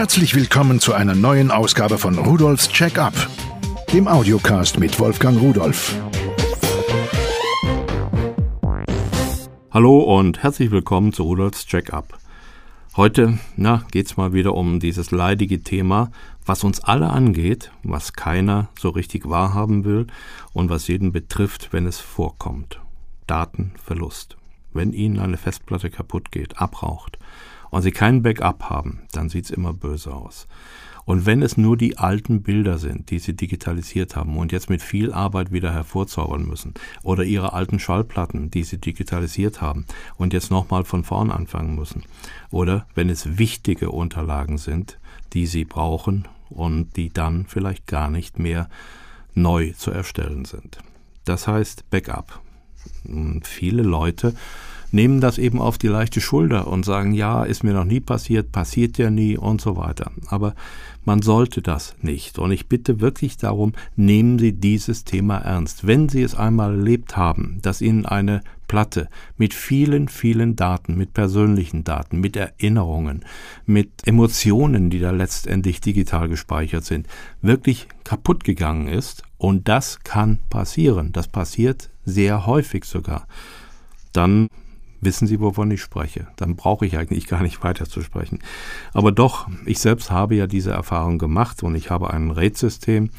Herzlich willkommen zu einer neuen Ausgabe von Rudolfs Check-up, dem Audiocast mit Wolfgang Rudolf. Hallo und herzlich willkommen zu Rudolfs Check-up. Heute, na, geht's mal wieder um dieses leidige Thema, was uns alle angeht, was keiner so richtig wahrhaben will und was jeden betrifft, wenn es vorkommt. Datenverlust. Wenn Ihnen eine Festplatte kaputt geht, abraucht und Sie kein Backup haben, dann sieht's immer böse aus. Und wenn es nur die alten Bilder sind, die sie digitalisiert haben und jetzt mit viel Arbeit wieder hervorzaubern müssen, oder ihre alten Schallplatten, die sie digitalisiert haben und jetzt nochmal von vorn anfangen müssen, oder wenn es wichtige Unterlagen sind, die sie brauchen und die dann vielleicht gar nicht mehr neu zu erstellen sind. Das heißt Backup. Viele Leute nehmen das eben auf die leichte Schulter und sagen, ja, ist mir noch nie passiert, passiert ja nie und so weiter. Aber man sollte das nicht. Und ich bitte wirklich darum, nehmen Sie dieses Thema ernst. Wenn Sie es einmal erlebt haben, dass Ihnen eine Platte mit vielen, vielen Daten, mit persönlichen Daten, mit Erinnerungen, mit Emotionen, die da letztendlich digital gespeichert sind, wirklich kaputt gegangen ist, und das kann passieren, das passiert sehr häufig sogar, dann wissen Sie, wovon ich spreche. Dann brauche ich eigentlich gar nicht weiter zu sprechen. Aber doch, ich selbst habe ja diese Erfahrung gemacht und ich habe ein Rätsystem, system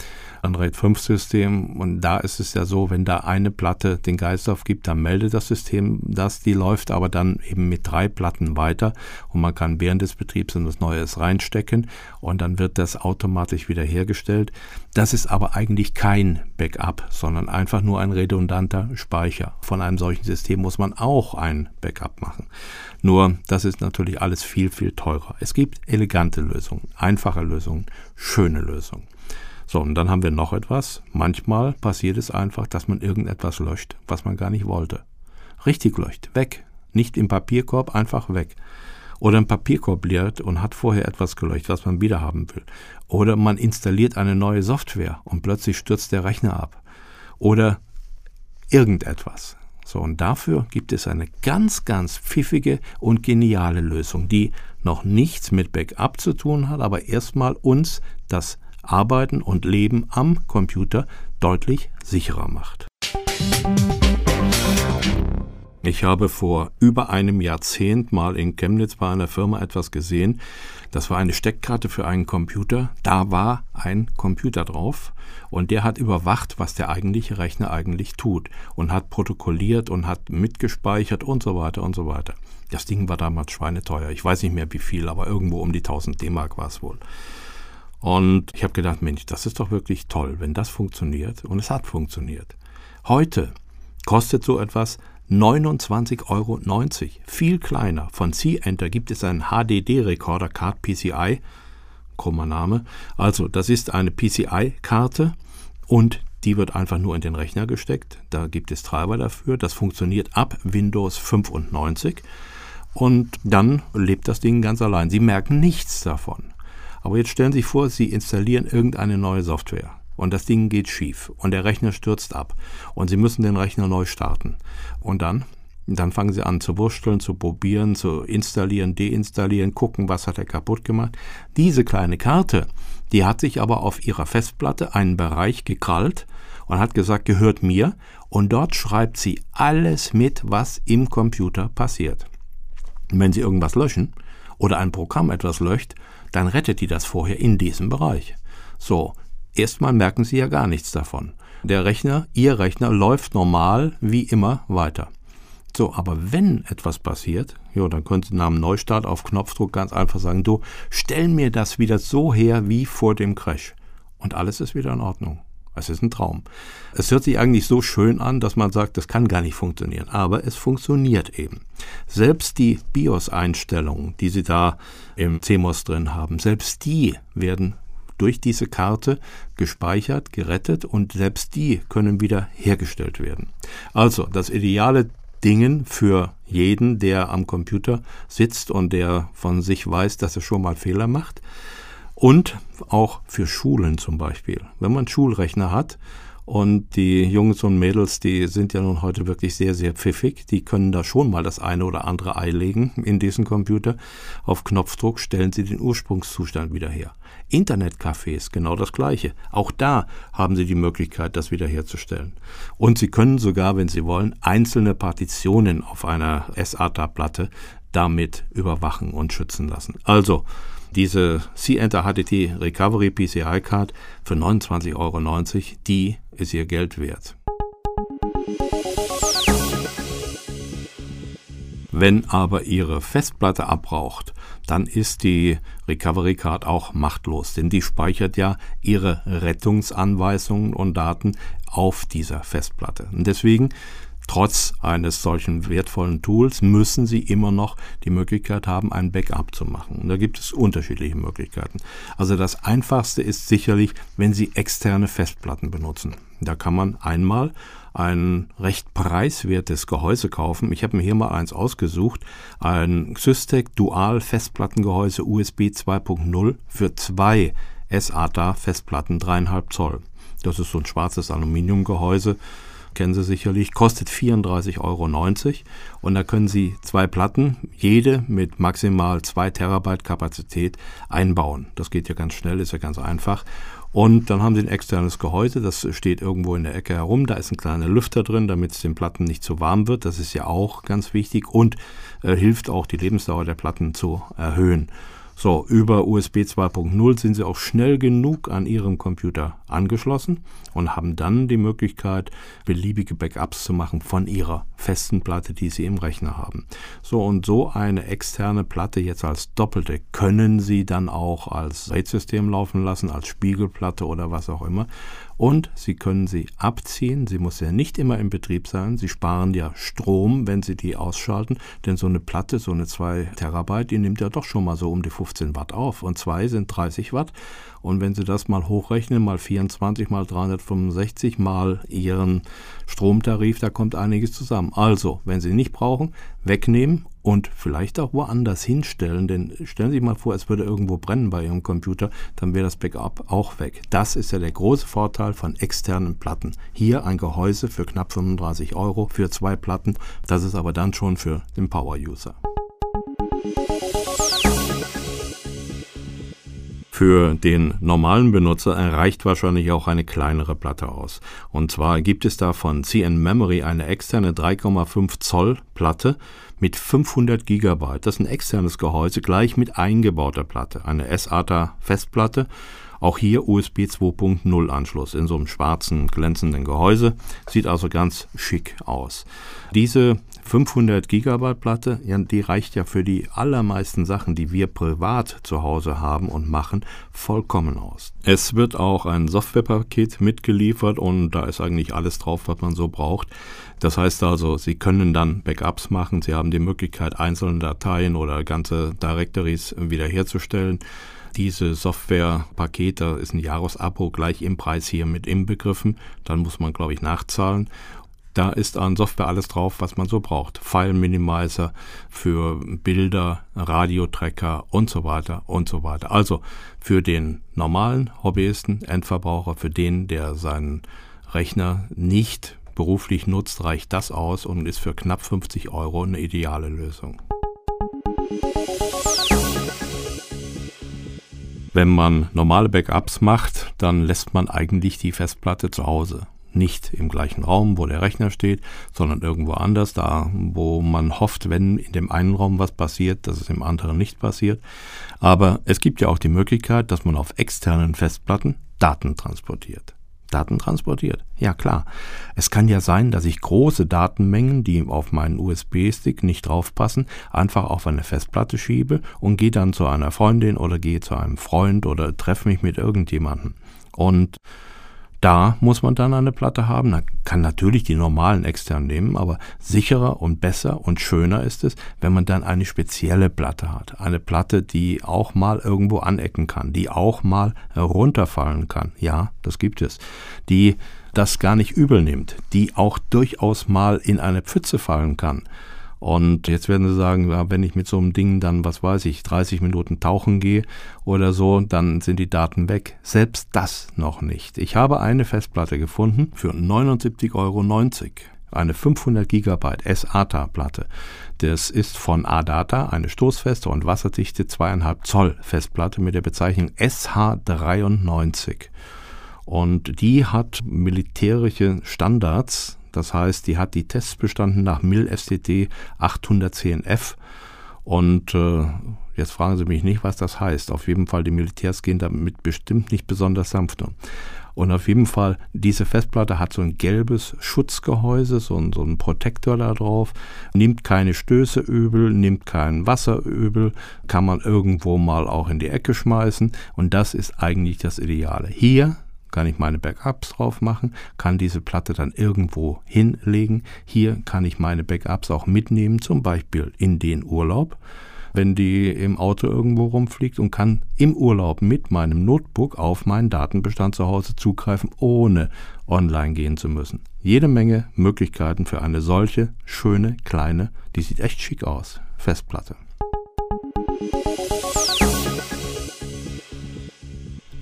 Android-5-System. Und da ist es ja so, wenn da eine Platte den Geist aufgibt, dann meldet das System dass die läuft aber dann eben mit drei Platten weiter und man kann während des Betriebs etwas Neues reinstecken und dann wird das automatisch wiederhergestellt. Das ist aber eigentlich kein Backup, sondern einfach nur ein redundanter Speicher. Von einem solchen System muss man auch ein Backup machen. Nur, das ist natürlich alles viel, viel teurer. Es gibt elegante Lösungen, einfache Lösungen, schöne Lösungen. So, und dann haben wir noch etwas. Manchmal passiert es einfach, dass man irgendetwas löscht, was man gar nicht wollte. Richtig löscht, weg. Nicht im Papierkorb, einfach weg. Oder ein Papierkorb leert und hat vorher etwas gelöscht, was man wieder haben will. Oder man installiert eine neue Software und plötzlich stürzt der Rechner ab. Oder irgendetwas. So, und dafür gibt es eine ganz, ganz pfiffige und geniale Lösung, die noch nichts mit Backup zu tun hat, aber erstmal uns das Arbeiten und Leben am Computer deutlich sicherer macht. Ich habe vor über einem Jahrzehnt mal in Chemnitz bei einer Firma etwas gesehen. Das war eine Steckkarte für einen Computer. Da war ein Computer drauf und der hat überwacht, was der eigentliche Rechner eigentlich tut und hat protokolliert und hat mitgespeichert und so weiter und so weiter. Das Ding war damals schweineteuer. Ich weiß nicht mehr wie viel, aber irgendwo um die 1000 D-Mark war es wohl. Und ich habe gedacht, Mensch, das ist doch wirklich toll, wenn das funktioniert. Und es hat funktioniert. Heute kostet so etwas 29,90 Euro. Viel kleiner. Von C-Enter gibt es einen HDD-Rekorder, Card PCI. Krummer Name. Also, das ist eine PCI-Karte und die wird einfach nur in den Rechner gesteckt. Da gibt es Treiber dafür. Das funktioniert ab Windows 95. Und dann lebt das Ding ganz allein. Sie merken nichts davon. Aber jetzt stellen Sie sich vor, Sie installieren irgendeine neue Software und das Ding geht schief und der Rechner stürzt ab und Sie müssen den Rechner neu starten. Und dann? Dann fangen Sie an zu wursteln, zu probieren, zu installieren, deinstallieren, gucken, was hat er kaputt gemacht. Diese kleine Karte, die hat sich aber auf Ihrer Festplatte einen Bereich gekrallt und hat gesagt, gehört mir. Und dort schreibt sie alles mit, was im Computer passiert. Und wenn Sie irgendwas löschen oder ein Programm etwas löscht, dann rettet die das vorher in diesem Bereich. So, erstmal merken Sie ja gar nichts davon. Der Rechner, Ihr Rechner läuft normal wie immer weiter. So, aber wenn etwas passiert, ja, dann können Sie nach dem Neustart auf Knopfdruck ganz einfach sagen, du, stell mir das wieder so her wie vor dem Crash. Und alles ist wieder in Ordnung. Es ist ein Traum. Es hört sich eigentlich so schön an, dass man sagt, das kann gar nicht funktionieren. Aber es funktioniert eben. Selbst die BIOS-Einstellungen, die Sie da im CMOS drin haben, selbst die werden durch diese Karte gespeichert, gerettet und selbst die können wieder hergestellt werden. Also das ideale Dingen für jeden, der am Computer sitzt und der von sich weiß, dass er schon mal Fehler macht. Und auch für Schulen zum Beispiel. Wenn man Schulrechner hat Und die Jungs und Mädels, die sind ja nun heute wirklich sehr, sehr pfiffig. Die können da schon mal das eine oder andere Ei legen in diesen Computer. Auf Knopfdruck stellen sie den Ursprungszustand wieder her. Internetcafés genau das gleiche. Auch da haben Sie die Möglichkeit, das wiederherzustellen. Und Sie können sogar, wenn Sie wollen, einzelne Partitionen auf einer SATA-Platte damit überwachen und schützen lassen. Also diese C-Enter HTT Recovery PCI Card für 29,90 Euro, die ist ihr Geld wert. Wenn aber Ihre Festplatte abbraucht, dann ist die Recovery Card auch machtlos, denn die speichert ja Ihre Rettungsanweisungen und Daten auf dieser Festplatte. Und deswegen Trotz eines solchen wertvollen Tools müssen Sie immer noch die Möglichkeit haben, ein Backup zu machen. Und da gibt es unterschiedliche Möglichkeiten. Also das Einfachste ist sicherlich, wenn Sie externe Festplatten benutzen. Da kann man einmal ein recht preiswertes Gehäuse kaufen. Ich habe mir hier mal eins ausgesucht. Ein Systec Dual Festplattengehäuse USB 2.0 für zwei SATA Festplatten 3,5 Zoll. Das ist so ein schwarzes Aluminiumgehäuse kennen Sie sicherlich, kostet 34,90 Euro. Und da können Sie zwei Platten, jede mit maximal 2 Terabyte Kapazität, einbauen. Das geht ja ganz schnell, ist ja ganz einfach. Und dann haben Sie ein externes Gehäuse, das steht irgendwo in der Ecke herum. Da ist ein kleiner Lüfter drin, damit es den Platten nicht zu warm wird. Das ist ja auch ganz wichtig und äh, hilft auch, die Lebensdauer der Platten zu erhöhen. So, über USB 2.0 sind Sie auch schnell genug an Ihrem Computer angeschlossen und haben dann die Möglichkeit, beliebige Backups zu machen von Ihrer festen Platte, die Sie im Rechner haben. So und so eine externe Platte jetzt als doppelte können Sie dann auch als RAID-System laufen lassen, als Spiegelplatte oder was auch immer und Sie können sie abziehen. Sie muss ja nicht immer im Betrieb sein. Sie sparen ja Strom, wenn Sie die ausschalten, denn so eine Platte, so eine 2 Terabyte, die nimmt ja doch schon mal so um die 15 Watt auf und zwei sind 30 Watt. Und wenn Sie das mal hochrechnen, mal 24, mal 365, mal Ihren Stromtarif, da kommt einiges zusammen. Also, wenn Sie nicht brauchen, wegnehmen und vielleicht auch woanders hinstellen. Denn stellen Sie sich mal vor, es würde irgendwo brennen bei Ihrem Computer, dann wäre das Backup auch weg. Das ist ja der große Vorteil von externen Platten. Hier ein Gehäuse für knapp 35 Euro für zwei Platten. Das ist aber dann schon für den Power-User. Für den normalen Benutzer reicht wahrscheinlich auch eine kleinere Platte aus. Und zwar gibt es da von CN Memory eine externe 3,5 Zoll Platte mit 500 Gigabyte. Das ist ein externes Gehäuse gleich mit eingebauter Platte, eine SATA Festplatte. Auch hier USB 2.0 Anschluss in so einem schwarzen glänzenden Gehäuse. Sieht also ganz schick aus. Diese 500 Gigabyte Platte, ja, die reicht ja für die allermeisten Sachen, die wir privat zu Hause haben und machen, vollkommen aus. Es wird auch ein Softwarepaket mitgeliefert und da ist eigentlich alles drauf, was man so braucht. Das heißt also, Sie können dann Backups machen, Sie haben die Möglichkeit, einzelne Dateien oder ganze Directories wiederherzustellen. Diese Softwarepakete ist ein Jahresabo gleich im Preis hier mit inbegriffen. Dann muss man, glaube ich, nachzahlen. Da ist an Software alles drauf, was man so braucht. File Minimizer für Bilder, Radiotracker und so weiter und so weiter. Also für den normalen Hobbyisten, Endverbraucher, für den, der seinen Rechner nicht beruflich nutzt, reicht das aus und ist für knapp 50 Euro eine ideale Lösung. Wenn man normale Backups macht, dann lässt man eigentlich die Festplatte zu Hause nicht im gleichen Raum, wo der Rechner steht, sondern irgendwo anders, da wo man hofft, wenn in dem einen Raum was passiert, dass es im anderen nicht passiert. Aber es gibt ja auch die Möglichkeit, dass man auf externen Festplatten Daten transportiert. Daten transportiert. Ja klar. Es kann ja sein, dass ich große Datenmengen, die auf meinen USB-Stick nicht draufpassen, einfach auf eine Festplatte schiebe und gehe dann zu einer Freundin oder gehe zu einem Freund oder treffe mich mit irgendjemandem. Und da muss man dann eine Platte haben. Man kann natürlich die normalen extern nehmen, aber sicherer und besser und schöner ist es, wenn man dann eine spezielle Platte hat. Eine Platte, die auch mal irgendwo anecken kann, die auch mal herunterfallen kann. Ja, das gibt es. Die das gar nicht übel nimmt, die auch durchaus mal in eine Pfütze fallen kann. Und jetzt werden Sie sagen, ja, wenn ich mit so einem Ding dann, was weiß ich, 30 Minuten tauchen gehe oder so, dann sind die Daten weg. Selbst das noch nicht. Ich habe eine Festplatte gefunden für 79,90 Euro. Eine 500 Gigabyte SATA-Platte. Das ist von ADATA, eine stoßfeste und wasserdichte 2,5 Zoll Festplatte mit der Bezeichnung SH93. Und die hat militärische Standards, das heißt, die hat die Tests bestanden nach MIL STD 810F. Und äh, jetzt fragen Sie mich nicht, was das heißt. Auf jeden Fall, die Militärs gehen damit bestimmt nicht besonders sanft um. Und auf jeden Fall, diese Festplatte hat so ein gelbes Schutzgehäuse, so ein, so ein Protektor da drauf, nimmt keine Stöße übel, nimmt kein Wasser übel, kann man irgendwo mal auch in die Ecke schmeißen. Und das ist eigentlich das Ideale. Hier kann ich meine Backups drauf machen, kann diese Platte dann irgendwo hinlegen. Hier kann ich meine Backups auch mitnehmen, zum Beispiel in den Urlaub, wenn die im Auto irgendwo rumfliegt und kann im Urlaub mit meinem Notebook auf meinen Datenbestand zu Hause zugreifen, ohne online gehen zu müssen. Jede Menge Möglichkeiten für eine solche schöne kleine, die sieht echt schick aus, Festplatte.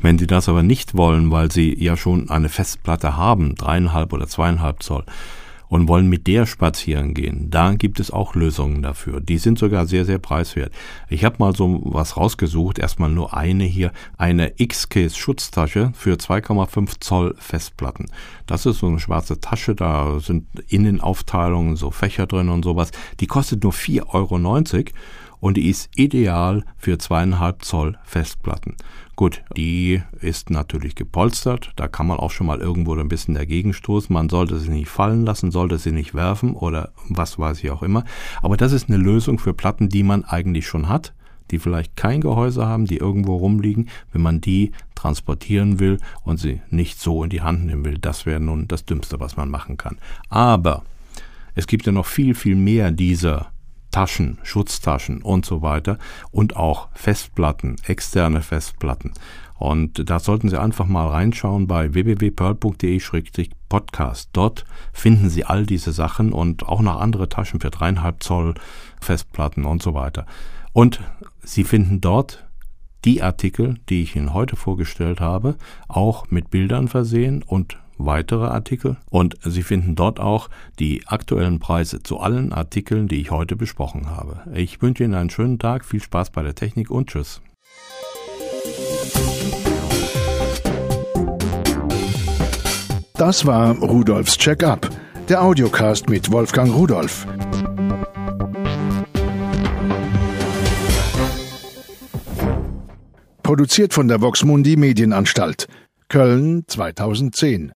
Wenn Sie das aber nicht wollen, weil Sie ja schon eine Festplatte haben, dreieinhalb oder zweieinhalb Zoll, und wollen mit der spazieren gehen, da gibt es auch Lösungen dafür. Die sind sogar sehr, sehr preiswert. Ich habe mal so was rausgesucht, erstmal nur eine hier, eine X-Case Schutztasche für 2,5 Zoll Festplatten. Das ist so eine schwarze Tasche, da sind Innenaufteilungen, so Fächer drin und sowas. Die kostet nur 4,90 Euro und die ist ideal für zweieinhalb Zoll Festplatten. Gut, die ist natürlich gepolstert, da kann man auch schon mal irgendwo ein bisschen dagegen stoßen. Man sollte sie nicht fallen lassen, sollte sie nicht werfen oder was weiß ich auch immer. Aber das ist eine Lösung für Platten, die man eigentlich schon hat, die vielleicht kein Gehäuse haben, die irgendwo rumliegen, wenn man die transportieren will und sie nicht so in die Hand nehmen will. Das wäre nun das Dümmste, was man machen kann. Aber es gibt ja noch viel, viel mehr dieser Taschen, Schutztaschen und so weiter und auch Festplatten, externe Festplatten. Und da sollten Sie einfach mal reinschauen bei www.pearl.de-podcast. Dort finden Sie all diese Sachen und auch noch andere Taschen für dreieinhalb Zoll Festplatten und so weiter. Und Sie finden dort die Artikel, die ich Ihnen heute vorgestellt habe, auch mit Bildern versehen und weitere Artikel und Sie finden dort auch die aktuellen Preise zu allen Artikeln, die ich heute besprochen habe. Ich wünsche Ihnen einen schönen Tag, viel Spaß bei der Technik und Tschüss. Das war Rudolfs Check-up, der Audiocast mit Wolfgang Rudolf. Produziert von der Voxmundi Medienanstalt. Köln 2010.